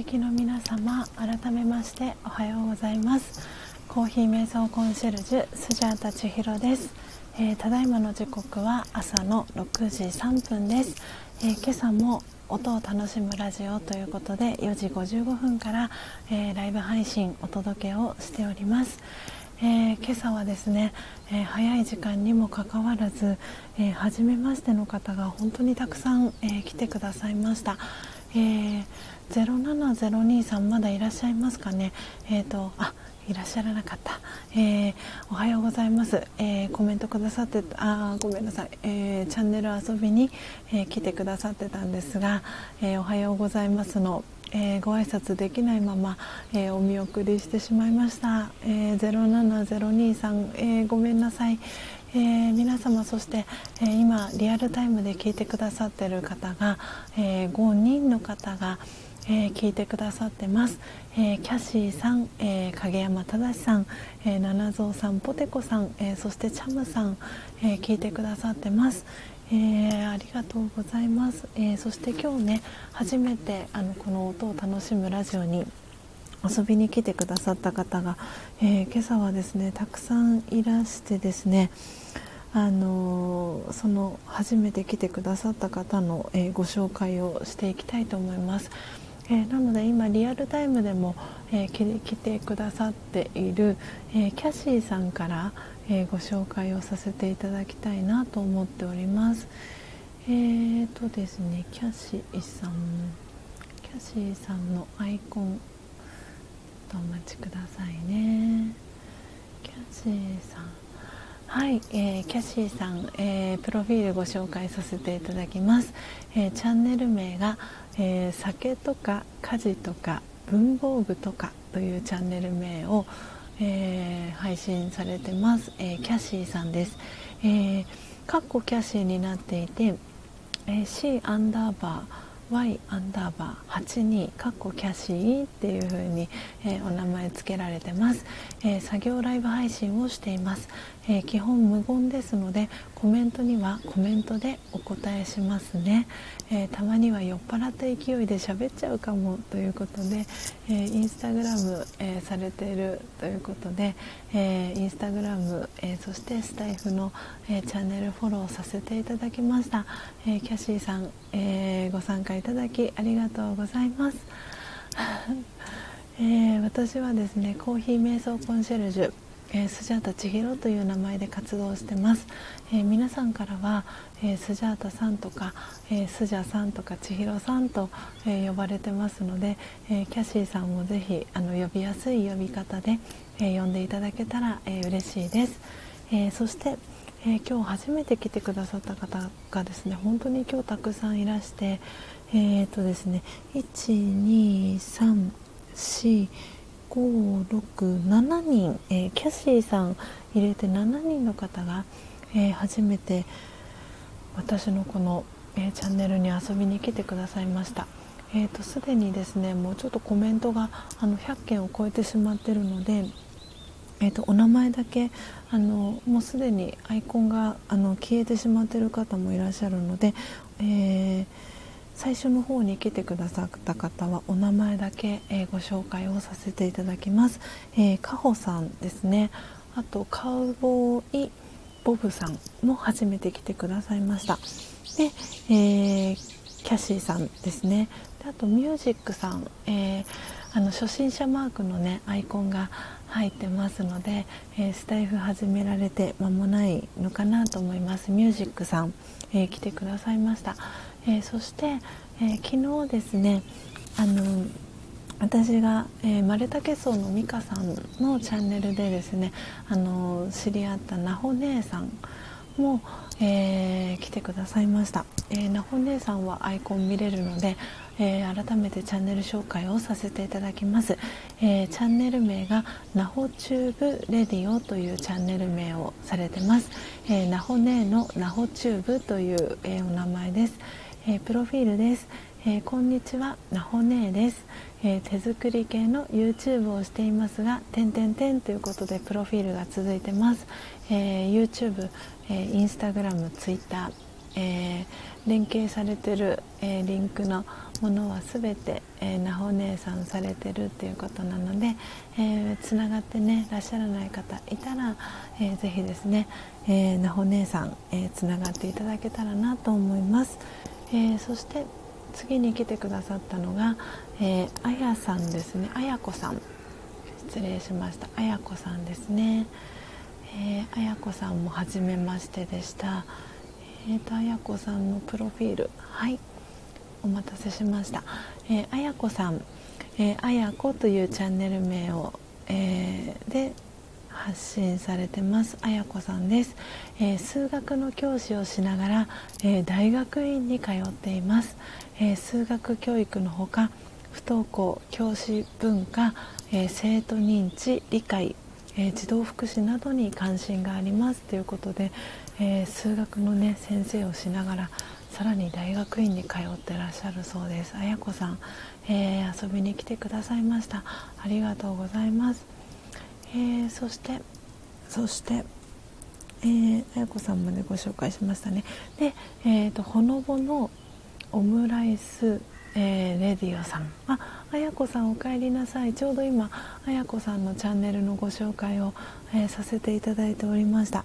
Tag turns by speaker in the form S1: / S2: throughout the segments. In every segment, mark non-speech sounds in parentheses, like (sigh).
S1: FM をお聞きの皆様改めましておはようございます。コーヒー瞑想コンシェルジュスジャータ千尋です、えー、ただいまの時刻は朝の6時3分です、えー、今朝も音を楽しむラジオということで4時55分から、えー、ライブ配信お届けをしております、えー、今朝はですね、えー、早い時間にもかかわらず、えー、初めましての方が本当にたくさん、え来てくださいました、え07023さんまだいらっしゃいますかね？えっ、とあいらっしゃらなかった、えおはようございます、えコメントくださってあごめんなさい、えチャンネル遊びに、え来てくださってたんですが、えおはようございますのえー、ご挨拶できないまま、えー、お見送りしてしまいました、えー、07023、えー、ごめんなさい、えー、皆様そして、えー、今リアルタイムで聞いてくださっている方が、えー、5人の方が、えー、聞いてくださってます、えー、キャシーさん、えー、影山正さん、えー、七蔵さんポテコさん、えー、そしてチャムさん、えー、聞いてくださってます、えー、ありがとうございます、えー、そして今日ね初めてあのこの音を楽しむラジオに遊びに来てくださった方が、えー、今朝はですねたくさんいらしてですねあのその初めて来てくださった方の、えご紹介をしていきたいと思います。えー、なので今リアルタイムでも、えー、来てくださっている、えー、キャシーさんから、えご紹介をさせていただきたいなと思っております。えーとですねキャシーさんキャシーさんのアイコンとお待ちくださいね。キャシーさん。はい、えー、キャシーさん、えー、プロフィールご紹介させていただきます、えー、チャンネル名がえー、酒とか家事とか文房具とかというチャンネル名を、えー、配信されてます、えー、キャシーさんです、えー、かっこキャシーになっていて、えー、C アンダーバー Y アンダーバー82かっこキャシーっていう風に、えー、お名前付けられてます、えー、作業ライブ配信をしています、えー、基本無言ですのでコメントにはコメントでお答えしますね、えたまには酔っ払った勢いで喋っちゃうかもということで、えインスタグラム、えされているということで、えインスタグラム、えそしてスタイフの、えチャンネルフォローさせていただきました、えキャシーさん、えご参加いただきありがとうございます、(laughs) えー、私はですねコーヒー瞑想コンシェルジュえー、スジャータ千尋という名前で活動してます、えー、皆さんからは、えー、スジャータさんとか、えスジャさんとか千尋さんと、え呼ばれてますので、えキャシーさんもぜひあの呼びやすい呼び方で、え呼んでいただけたら、えー、嬉しいです、えそして、え今日初めて来てくださった方がですね本当に今日たくさんいらしてえーとですね1234 567人、えー、キャシーさん入れて7人の方が、えー、初めて私のこの、えー、チャンネルに遊びに来てくださいました。えーと、すでにですねもうちょっとコメントがあの100件を超えてしまってるので、えーと、お名前だけあのもうすでにアイコンがあの消えてしまってる方もいらっしゃるので、えー最初の方に来てくださった方はお名前だけ、えー、ご紹介をさせていただきます、えー、カホさんですねあとカウボーイボブさんも初めて来てくださいました。で、えー、キャシーさんですね。であとミュージックさん、えー、あの初心者マークのねアイコンが入ってますので、えー、スタイフ始められて間もないのかなと思います。ミュージックさん、えー、来てくださいました。えー、そして、えー、昨日ですねあの私が、えー、マルタケソウの美香さんのチャンネルでですねあの知り合ったなほ姉さんも、えー、来てくださいました、えー、なほ姉さんはアイコン見れるので、えー、改めてチャンネル紹介をさせていただきます、えチャンネル名がなほチューブレディオというチャンネル名をされてます、えなほ姉のなほチューブという、えお名前です。え、プロフィールです、えー、こんにちはなほねです、えー、手作り系の YouTube をしていますが点点点ということでプロフィールが続いてます、え YouTube、え Instagram、Twitter えー、連携されてる、え、リンクのものは全て、え、なほ姉さんされてるっていうことなのでつな、がってねいらっしゃらない方いたら、えー、ぜひですね、え、なほ姉さんつな、がっていただけたらなと思います、えそして次に来てくださったのが、えあやさんですね。あやこさん。失礼しました。あやこさんですね、えあやこさんも初めましてでした。えーと、あやこさんのプロフィール。はい。お待たせしました、えー、あやこさん、えー、あやこというチャンネル名を、えー、で発信されてます。あやこさんです、えー、数学の教師をしながら、えー、大学院に通っています、えー、数学教育のほか不登校教師文化、え生徒認知理解え児童福祉などに関心があります。ということで、えー、数学の、ね、先生をしながらさらに大学院に通ってらっしゃるそうです。あやこさん、えー、遊びに来てくださいました。ありがとうございます、えー、そしてそしてえー、あやこさんまでご紹介しましたね。で、えーと、ほのぼのオムライス、えー、レディオさん。あやこさんお帰りなさい。ちょうど今あやこさんのチャンネルのご紹介を、えー、させていただいておりました。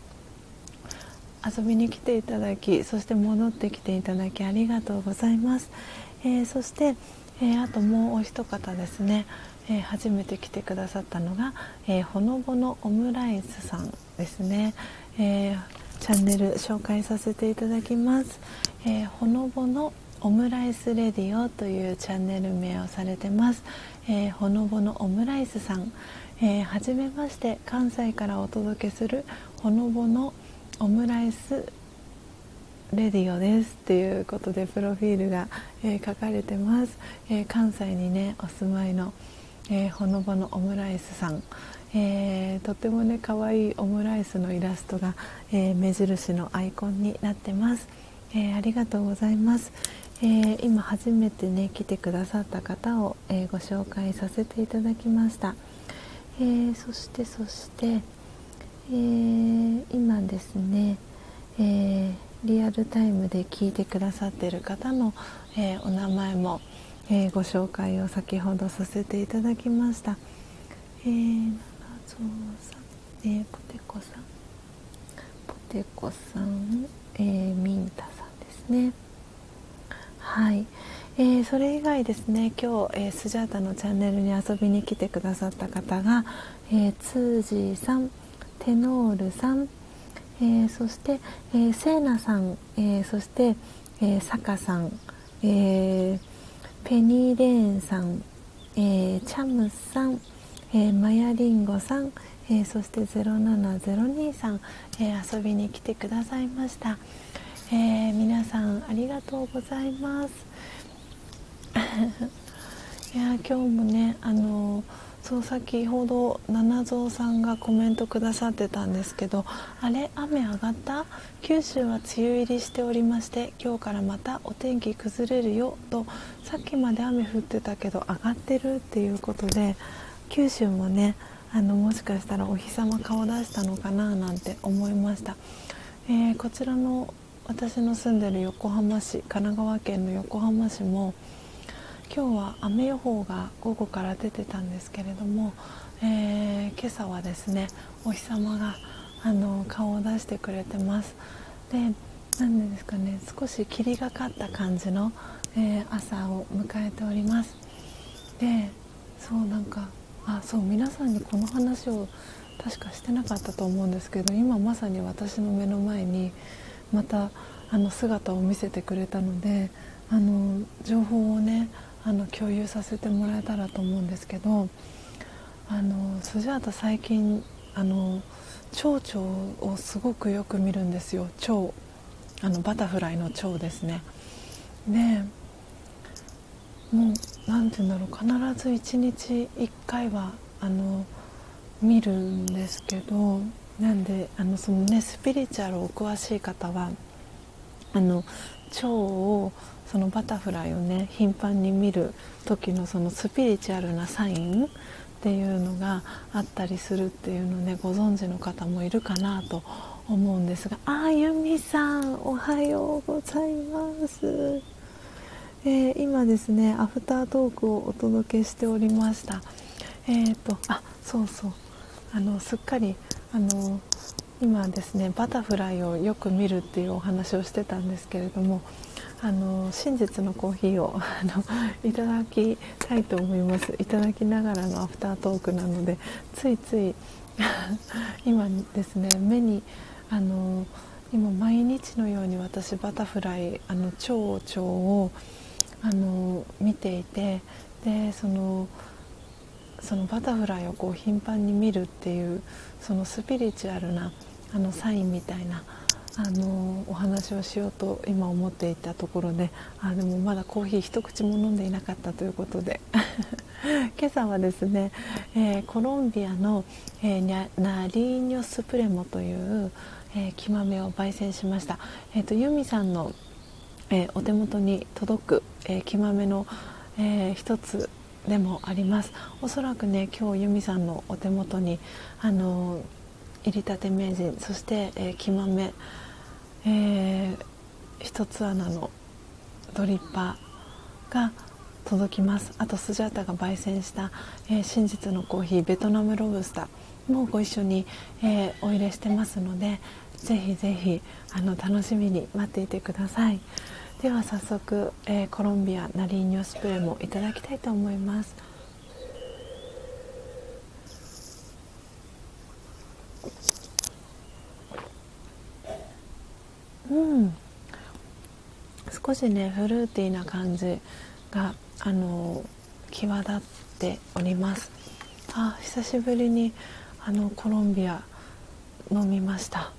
S1: 遊びに来ていただきそして戻ってきていただきありがとうございます、えー、そして、えー、あともうお一方ですね、えー、初めて来てくださったのが、えほのぼのオムライスさんですね、えチャンネル紹介させていただきます、えほのぼのオムライスレディオというチャンネル名をされてます、えほのぼのオムライスさん、えー、はじめまして関西からお届けするほのぼのオムライスレディオですっていうことでプロフィールが、えー、書かれてます、えー、関西にねお住まいの、えー、ほのぼのオムライスさん、えとってもね可愛いオムライスのイラストが、え目印のアイコンになってます、えありがとうございます、え今初めてね来てくださった方を、えご紹介させていただきました、えそしてそしてえ、今ですね、え、リアルタイムで聞いてくださってる方の、え、お名前も、えご紹介を先ほどさせていただきました。えー、さん、えポテコさん、ポテコさん、えミンタさんですね。はい。えー、それ以外ですね今日、えー、スジャータのチャンネルに遊びに来てくださった方が、えー、ツージーさん、テノールさん、えー、そして、えー、セーナさん、えー、そして、えー、サカさん、えー、ペニーレーンさん、えー、チャムさん、えー、マヤリンゴさん、えー、そして0702さん、えー、遊びに来てくださいました、えー、皆さんありがとうございます。(laughs) いや今日もねあのーそう先ほど七蔵さんがコメントくださってたんですけどあれ雨上がった？九州は梅雨入りしておりまして今日からまたお天気崩れるよ。とさっきまで雨降ってたけど上がってるっていうことで九州もねあのもしかしたらお日様顔出したのかななんて思いました、えー、こちらの私の住んでる横浜市神奈川県の横浜市も今日は雨予報が午後から出てたんですけれども、えー、今朝はですねお日様があの顔を出してくれてます。でなんでですかね少し霧がかった感じの、えー、朝を迎えております。でそうなんかあそう皆さんにこの話を確かしてなかったと思うんですけど今まさに私の目の前にまたあの姿を見せてくれたのであの情報をねあの共有させてもらえたらと思うんですけどあのスジャータ最近あの蝶々をすごくよく見るんですよ。蝶。あのバタフライの蝶ですね。でもう何て言うんだろう。必ず1日1回はあの見るんですけどなんであのそのねスピリチュアルお詳しい方はあの蝶をそのバタフライをね頻繁に見る時のそのスピリチュアルなサインっっていうのがあったりするっていうのねご存知の方もいるかなと思うんですがあゆみさんおはようございます、えー、今ですねアフタートークをお届けしておりました。えっ、ー、とあそうそう。あのすっかりあの今ですねバタフライをよく見るっていうお話をしてたんですけれどもあの真実のコーヒーを (laughs) あのいただきたいと思います。いただきながらのアフタートークなのでついつい (laughs) 今ですね目にあの今毎日のように私バタフライあの蝶々をあの見ていてでそのそのバタフライをこう頻繁に見るっていうそのスピリチュアルなあのサインみたいなあのお話をしようと今思っていたところであでもまだコーヒー一口も飲んでいなかったということで (laughs) 今朝はですね、えー、コロンビアの、えー、ナリーニョスプレモという、えー、木豆を焙煎しました、えーと、ユミさんの、えお手元に届く、え木豆の、え一つでもあります。おそらくね今日ユミさんのお手元にあの入りたて名人そして、えー、木豆、えー、一つ穴のドリッパーが届きます。あとスジャータが焙煎した、えー、真実のコーヒーベトナムロブスターもご一緒に、えー、お入れしてますのでぜひぜひあの楽しみに待っていてください。では早速、えー、コロンビアナリーニョスプレーもいただきたいと思います。うん。少しねフルーティーな感じがあの際立っております。あ久しぶりにあのコロンビア飲みました。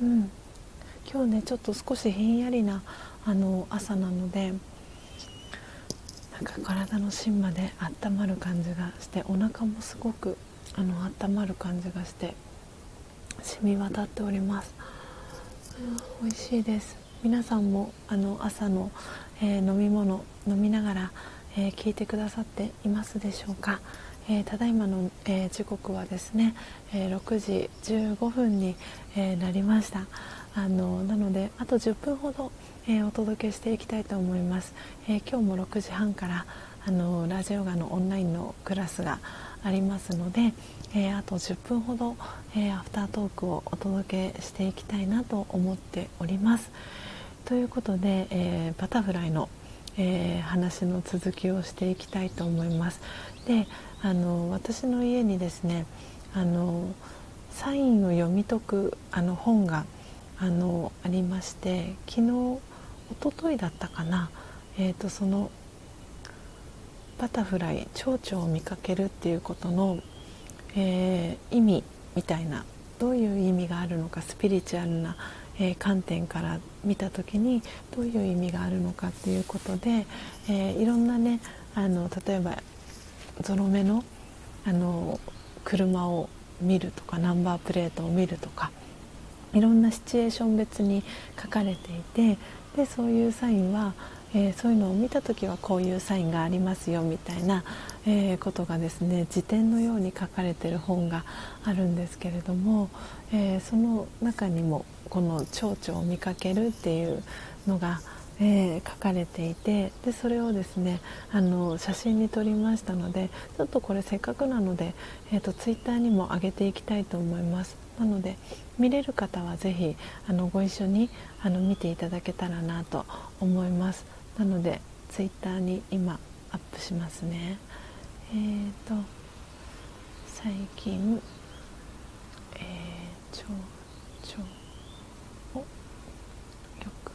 S1: うん。今日ねちょっと少しひんやりなあの朝なのでなんか体の芯まで温まる感じがしてお腹もすごくあの温まる感じがして染み渡っております。美味しいです。皆さんもあの朝の、えー、飲み物飲みながら、えー、聞いてくださっていますでしょうか、えー、ただいまの、え時刻はですね、え6時15分に、えなりました。あのなのであと10分ほど、えお届けしていきたいと思います、え今日も6時半からあのラジオガのオンラインのクラスがありますので、えー、あと10分ほど、えー、アフタートークをお届けしていきたいなと思っております。ということで、えー、バタフライの、え話の続きをしていきたいと思います。であの私の家にですねあのサインを読み解くあの本があのありまして昨日一昨日だったかな、えーとそのバタフライ蝶々を見かけるっていうことの、えー、意味みたいなどういう意味があるのかスピリチュアルな、えー、観点から見た時にどういう意味があるのかっていうことで、えー、いろんなねあの例えばゾロ目のあの車を見るとかナンバープレートを見るとかいろんなシチュエーション別に書かれていてでそういうサインはえー、そういうのを見た時はこういうサインがありますよみたいな、えー、ことがですね辞典のように書かれてる本があるんですけれども、えー、その中にもこの蝶々を見かけるっていうのが、え書かれていてでそれをですねあの写真に撮りましたのでちょっとこれせっかくなので、えーと、ツイッターにも上げていきたいと思います。なので見れる方はぜひあのご一緒にあの見ていただけたらなと思います。なのでツイッターに今アップしますねえっ、ー、と最近えー、ちょちょをよく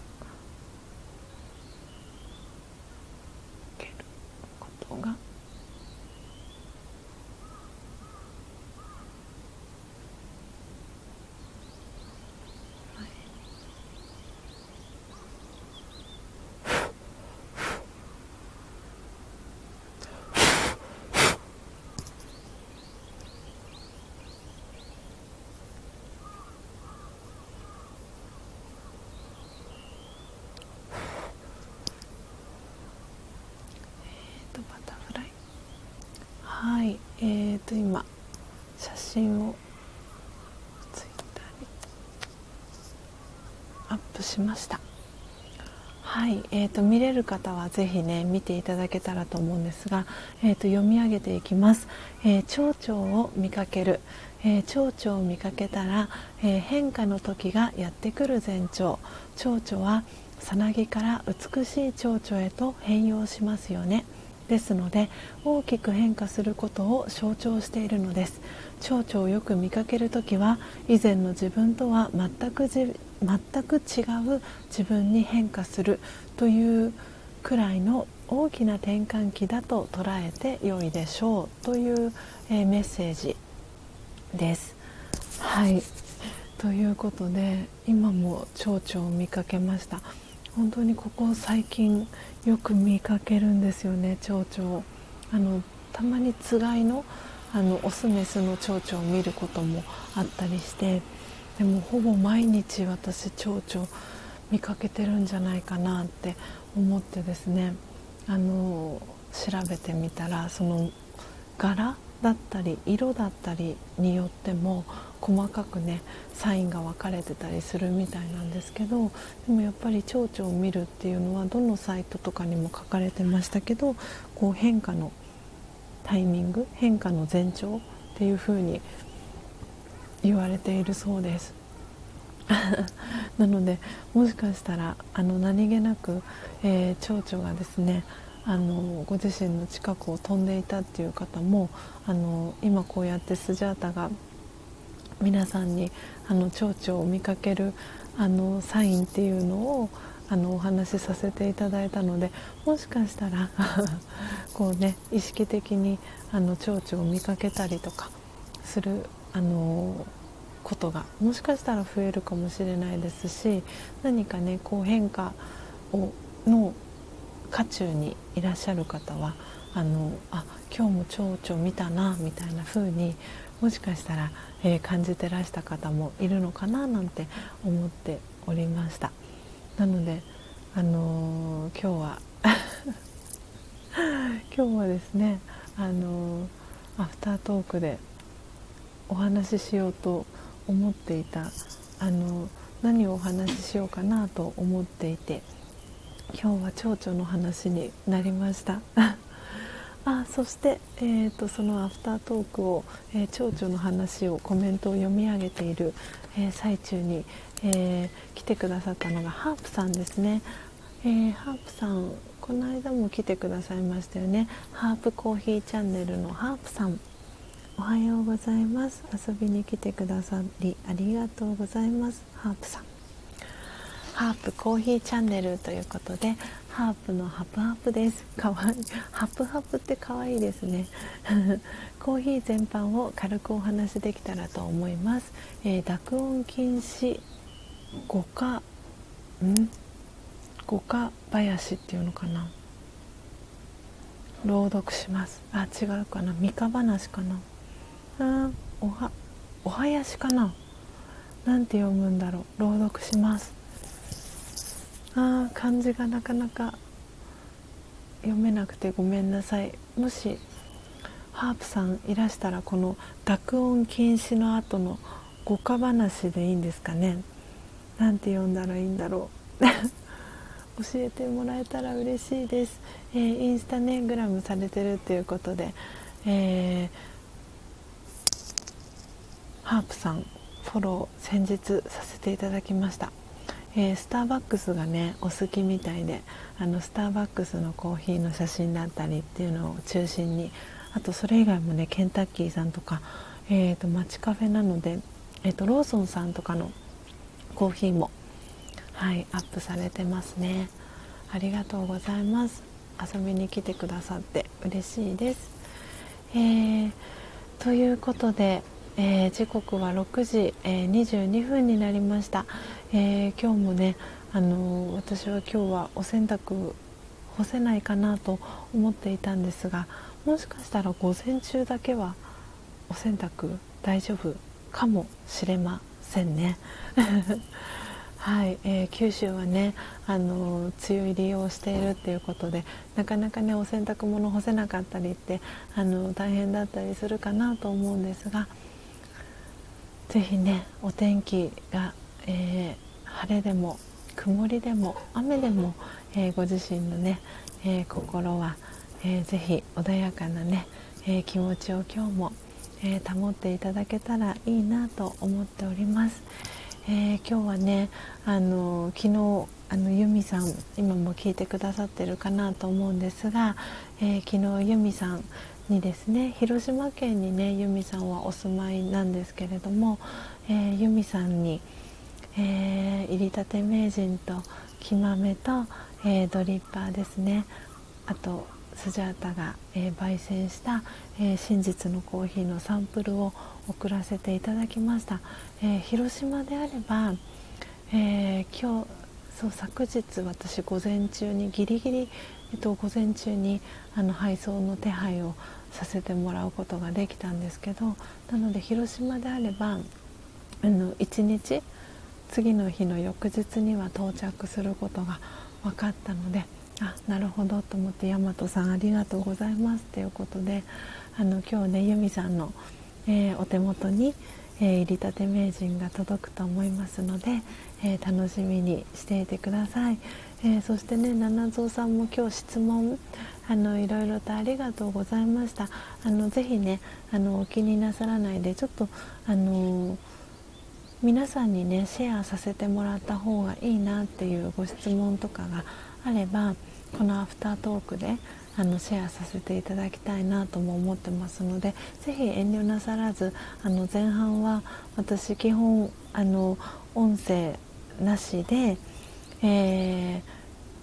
S1: 受けることがと今写真をツイッターにアップしました。はい、えーと、見れる方はぜひね見ていただけたらと思うんですが、えーと、読み上げていきます、えー、蝶々を見かける、えー、蝶々を見かけたら、えー、変化の時がやってくる前兆。蝶々はさなぎから美しい蝶々へと変容しますよね。ですので大きく変化することを象徴しているのです。蝶々をよく見かける時は以前の自分とは全く全く違う自分に変化するというくらいの大きな転換期だと捉えて良いでしょう。という、えー、メッセージです。はい。ということで今も蝶々を見かけました。本当にここ最近よく見かけるんですよね蝶々。あのたまにつがいのあのオスメスの蝶々を見ることもあったりしてでもほぼ毎日私蝶々見かけてるんじゃないかなって思ってですねあの調べてみたらその柄だったり色だったりによっても細かくねサインが分かれてたりするみたいなんですけどでもやっぱり蝶々を見るっていうのはどのサイトとかにも書かれてましたけどこう変化のタイミング変化の前兆っていうふうに言われているそうです。(laughs) なのでもしかしたらあの何気なく、えー、蝶々がですねあのご自身の近くを飛んでいたっていう方もあの今こうやってスジャータが皆さんにあの蝶々を見かけるあのサインっていうのをあのお話しさせていただいたのでもしかしたら (laughs) こうね意識的にあの蝶々を見かけたりとかするあのことがもしかしたら増えるかもしれないですし何かねこう変化をの渦中にいらっしゃる方はあのあ今日も蝶々見たなみたいな風にもしかしたら、えー、感じてらした方もいるのかななんて思っておりました。なので、あのー、今日は (laughs) 今日はですね、あのー、アフタートークでお話ししようと思っていた、あの何をお話ししようかなと思っていて今日は蝶々の話になりました。あそして、えーと、そのアフタートークを、えー、蝶々の話をコメントを読み上げている、えー、最中に、えー、来てくださったのがハープさんですね、えハープさんこの間も来てくださいましたよね。ハープコーヒーチャンネルのハープさん。おはようございます。遊びに来てくださりありがとうございます。ハープさん。ハープコーヒーチャンネルということでハープのハプハプです。かわいい。ハプハプって可愛いですね。(laughs) コーヒー全般を軽くお話できたらと思います、えー、濁音禁止五花ん？五花林っていうのかな。朗読します。あ違うかな。三日話かな。あおはお囃子かな。なんて読むんだろう。朗読します。あー漢字がなかなか読めなくてごめんなさい。もしハープさんいらしたらこの濁音禁止の後の五花話でいいんですかね。なんて読んだらいいんだろう。(laughs) 教えてもらえたら嬉しいです、えー、インスタねグラムされてるっていうことで、えー、ハープさんフォロー先日させていただきました。えー、スターバックスがねお好きみたいであのスターバックスのコーヒーの写真だったりっていうのを中心にあとそれ以外もねケンタッキーさんとか、えーと、街カフェなので、えーと、ローソンさんとかのコーヒーも、はい、アップされてますね。ありがとうございます。遊びに来てくださって嬉しいです、えー、ということでえー、時刻は6時、えー、22分になりました、えー、今日もね、あの私は今日はお洗濯干せないかなと思っていたんですがもしかしたら午前中だけはお洗濯大丈夫かもしれませんね。(laughs) はい、えー、九州はねあの梅雨入りをしているっていうことでなかなかねお洗濯物干せなかったりってあの大変だったりするかなと思うんですが是非ねお天気が、えー、晴れでも曇りでも雨でも、えー、ご自身のね、え心は、えー、ぜひ穏やかなね、え気持ちを今日も、え保っていただけたらいいなと思っております。えー、今日はねあの昨日あの由美さん今も聞いてくださってるかなと思うんですが、えー、昨日由美さんにですね広島県にね由美さんはお住まいなんですけれども、えー、由美さんに、えー、入りたて名人と木豆と、えー、ドリッパーですね。あとスジャータが、えー、焙煎した、えー、真実のコーヒーのサンプルを送らせていただきました、えー、広島であれば、え今日そう昨日私午前中にギリギリ、えっと、午前中にあの配送の手配をさせてもらうことができたんですけどなので広島であればあの1日次の日の翌日には到着することが分かったのであなるほどと思って大和さんありがとうございますということであの今日ね由美さんの、えー、お手元に、えー、入りたて名人が届くと思いますので、えー、楽しみにしていてください、えそしてね七蔵さんも今日質問あのいろいろとありがとうございました。あのぜひねあのお気になさらないでちょっとあの皆さんにねシェアさせてもらった方がいいなっていうご質問とかがあればこのアフタートークであのシェアさせていただきたいなとも思ってますのでぜひ遠慮なさらずあの前半は私基本あの音声なしで、えー、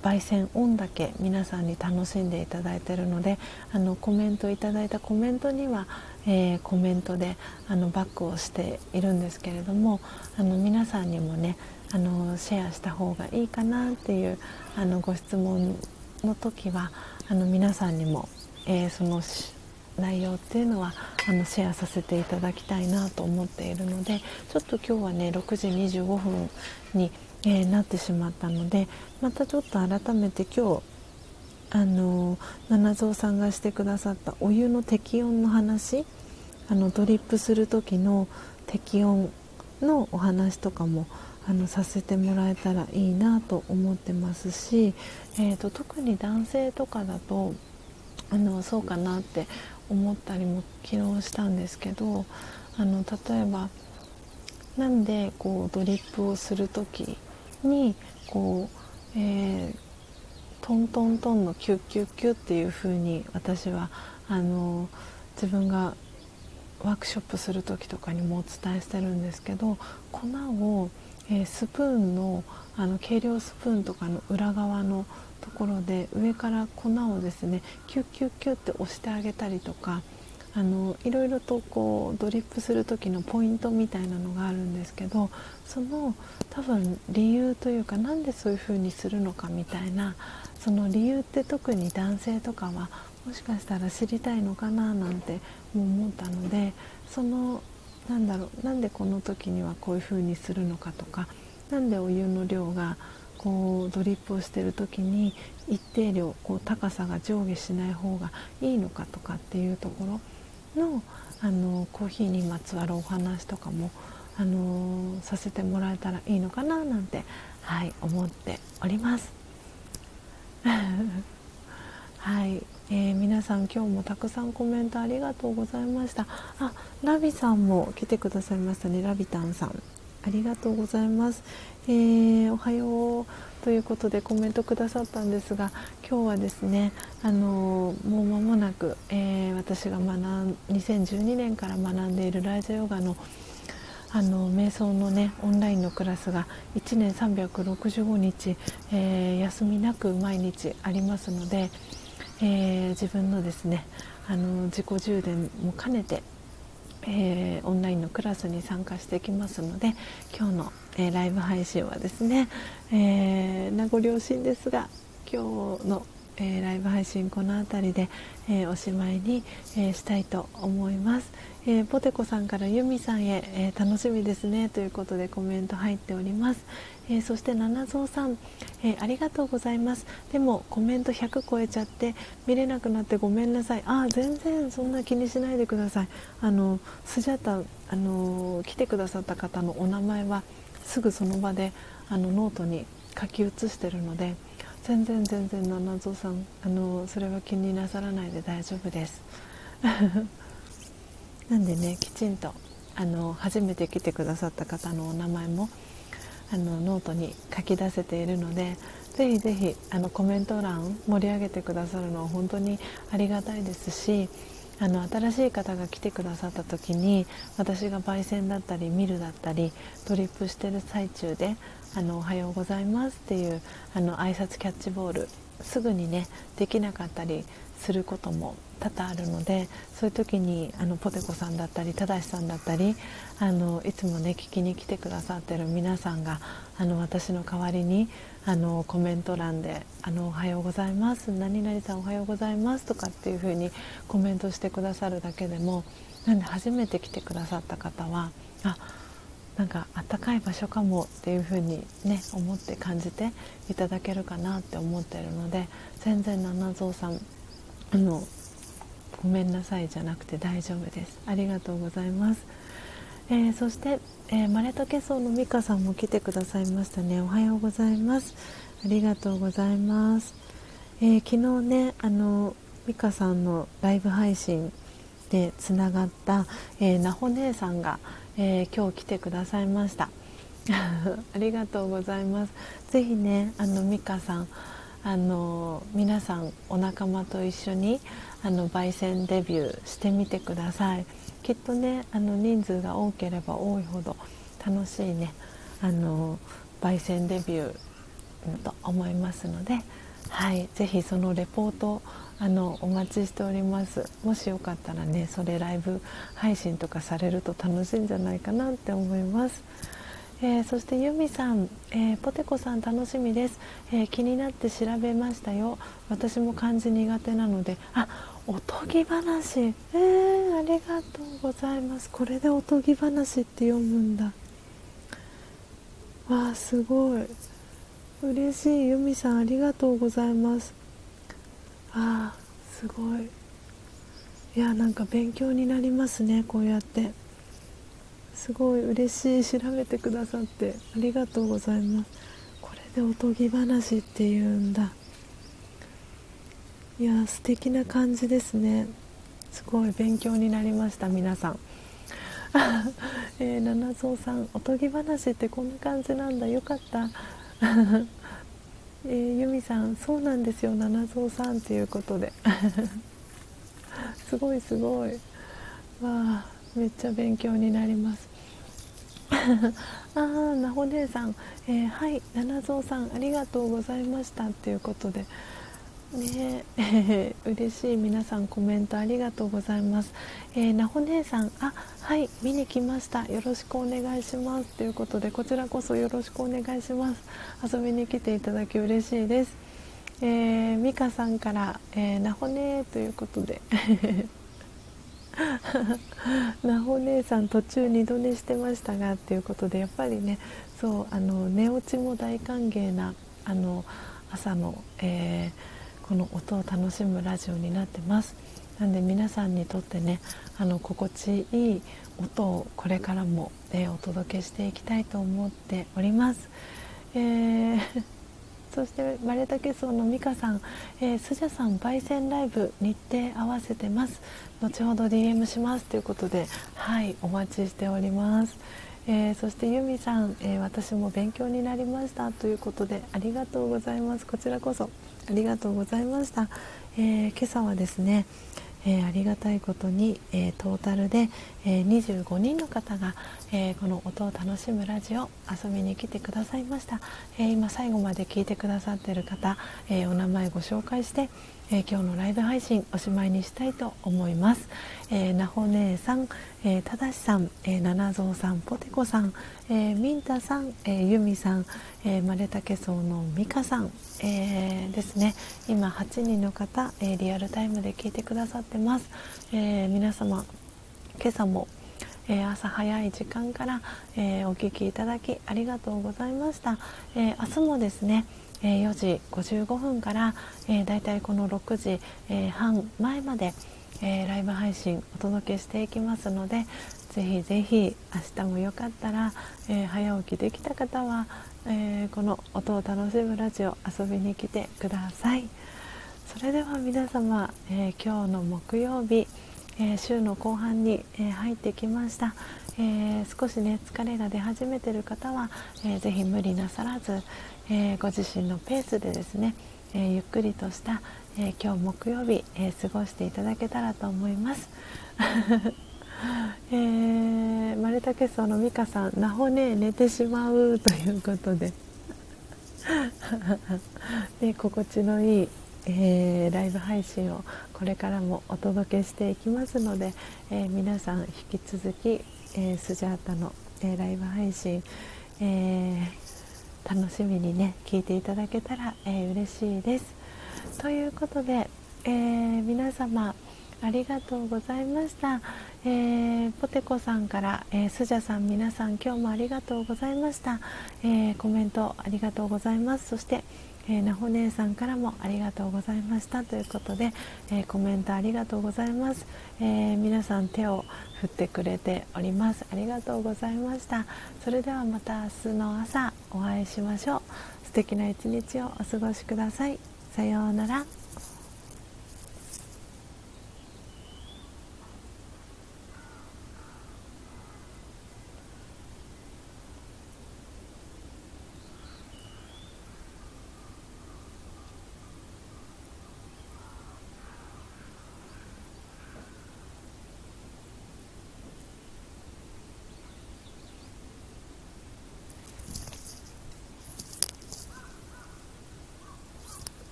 S1: 焙煎音だけ皆さんに楽しんでいただいてるのであのコメントいただいたコメントには、えー、コメントであのバックをしているんですけれどもあの皆さんにもねあのシェアした方がいいかなっていうあのご質問の時はあの皆さんにも、えー、その内容っていうのはあのシェアさせていただきたいなと思っているのでちょっと今日はね6時25分に、えー、なってしまったのでまたちょっと改めて今日あの七蔵さんがしてくださったお湯の適温の話あのドリップする時の適温のお話とかもあのさせてもらえたらいいなと思ってますし、えーと、特に男性とかだとあのそうかなって思ったりも昨日したんですけどあの例えばなんでこうドリップをする時にこう、えー、トントントンのキュッキュッキュッっていう風に私はあの自分がワークショップする時とかにもお伝えしてるんですけど粉をえー、スプーンのあの計量スプーンとかの裏側のところで上から粉をですねキュッキュッキュッって押してあげたりとかあのいろいろとこうドリップする時のポイントみたいなのがあるんですけどその多分理由というか何でそういう風にするのかみたいなその理由って特に男性とかはもしかしたら知りたいのかななんて思ったのでそのなんだろうなんでこの時にはこういう風にするのかとか何でお湯の量がこうドリップをしてる時に一定量こう高さが上下しない方がいいのかとかっていうところのあのコーヒーにまつわるお話とかもあのさせてもらえたらいいのかななんて、はい、思っております。(laughs) はい。えー、皆さん今日もたくさんコメントありがとうございました。あラビさんも来てくださいましたね。ラビタンさん。ありがとうございます、えー、おはよう。ということでコメントくださったんですが今日はですねあのー、もう間もなく、えー、私が学ん2012年から学んでいるライザヨガのあの瞑想のねオンラインのクラスが1年365日、えー、休みなく毎日ありますので、えー、自分のですねあの自己充電も兼ねて、えー、オンラインのクラスに参加してきますので今日の、え、ライブ配信はですね、え名残惜しいんですが今日のえー、ライブ配信この辺りで、えー、おしまいに、えしたいと思います、えポテコさんからユミさんへ、え楽しみですねということでコメント入っております、えそして七蔵さん、えありがとうございます。でもコメント100超えちゃって見れなくなってごめんなさい。あ全然そんな気にしないでください。あのスジャタあの来てくださった方のお名前はすぐその場であのノートに書き写してるので全然全然七蔵さんあのそれは気になさらないで大丈夫です。なんでねきちんとあの初めて来てくださった方のお名前もあのノートに書き出せているのでぜひぜひあのコメント欄盛り上げてくださるのは本当にありがたいですしあの新しい方が来てくださった時に私が焙煎だったりミルだったりドリップしてる最中であのおはようございますっていうあの挨拶キャッチボールすぐにねできなかったりすることも多々あるのでそういう時にあのポテコさんだったり正さんだったりあのいつもね聞きに来てくださってる皆さんがあの私の代わりにあのコメント欄であの「おはようございます」「何々さんおはようございます」とかっていう風にコメントしてくださるだけでもなんで初めて来てくださった方はあなんかあったかい場所かもっていう風にね思って感じていただけるかなって思ってるので全然七蔵さんあのごめんなさいじゃなくて大丈夫です。ありがとうございます、えー、そして、えー、マレタケソウのミカさんも来てくださいましたね。おはようございます。ありがとうございます、えー、昨日ねあのミカさんのライブ配信でつながった、えー、なほ姉さんがえー、今日来てくださいました。(laughs) ありがとうございます。ぜひねあの美香さんあの皆さんお仲間と一緒にあの焙煎デビューしてみてください。きっとねあの人数が多ければ多いほど楽しいねあの焙煎デビューと思いますのではいぜひそのレポートあのお待ちしております。もしよかったらねそれライブ配信とかされると楽しいんじゃないかなって思います、えー、そしてユミさん、えー、ポテコさん楽しみです、えー、気になって調べましたよ。私も漢字苦手なのであおとぎ話。えー、ありがとうございます。これでおとぎ話って読むんだ。わあすごい。嬉しい。ユミさんありがとうございます。あーすごい。いやなんか勉強になりますねこうやって。すごい。嬉しい。調べてくださって。ありがとうございます。これでおとぎ話っていうんだ。いや素敵な感じですね。すごい勉強になりました皆さん。(laughs) えー、七蔵さんおとぎ話ってこんな感じなんだ。よかった。(laughs) えー、由美さんそうなんですよ。七蔵さんということで。(laughs) すごいすごい。わあめっちゃ勉強になります。ああなほ姉さん、えー、はい七蔵さんありがとうございました。ということで。ね。えー、嬉しい皆さんコメントありがとうございます、えー、なほ姉さん。あはい見に来ました。よろしくお願いします。ということでこちらこそよろしくお願いします。遊びに来ていただき嬉しいです、えー、美香さんから、えー、なほねということで。(laughs) なほ姉さん途中二度寝してましたがということでやっぱりねそうあの寝落ちも大歓迎なあの朝の、えーこの音を楽しむラジオになってます。なんで皆さんにとってねあの心地いい音をこれからも、ね、お届けしていきたいと思っております、えー、(laughs) そしてバレタケソの美香さん、えー、スジャさん焙煎ライブ日程合わせてます。後ほど DM します。ということではいお待ちしております。えー、そしてユミさん、えー、私も勉強になりました。ということでありがとうございます。こちらこそ。ありがとうございました、えー、今朝はですね、えー、ありがたいことに、えー、トータルで、え25人の方が、えこの音を楽しむラジオ遊びに来てくださいました、え今最後まで聞いてくださっている方、えお名前ご紹介してえ、今日のライブ配信おしまいにしたいと思います。えー、なほ姉さん、えー、ただしさん、えー、ななぞうさん、ぽてこさん、えー、みんたさん、えー、ゆみさん、えー、まれたけそうのみかさん、えー、ですね。今8人の方、えー、リアルタイムで聞いてくださってます。えー、皆様今朝もえー、朝早い時間から、えー、お聞きいただきありがとうございました、えー、明日もですね、え4時55分から、えだいたいこの6時、え半前まで、えライブ配信お届けしていきますのでぜひぜひ明日もよかったら、え早起きできた方は、えこの音を楽しむラジオ遊びに来てください。それでは皆様、え今日の木曜日えー、週の後半に、えー、入ってきました、えー、少しね疲れが出始めている方は、えー、ぜひ無理なさらず、えご自身のペースでですね、えゆっくりとした、え今日木曜日、え過ごしていただけたらと思います。(laughs) えー、マルタケソの美香さん、なほね寝てしまうということでで (laughs) 心地のいいえー、ライブ配信をこれからもお届けしていきますので、えー、皆さん引き続き、え、スジャータの、えライブ配信、え楽しみにね聞いていただけたら、えー、嬉しいです。ということで、え皆様ありがとうございました、えー、ポテコさんから、えー、スジャさん皆さん今日もありがとうございました、えー、コメントありがとうございます。そしてえー、なほ姉さんからもありがとうございました。ということで、えー、コメントありがとうございます、えー、皆さん手を振ってくれております。ありがとうございました。それではまた明日の朝お会いしましょう。素敵な一日をお過ごしください。さようなら。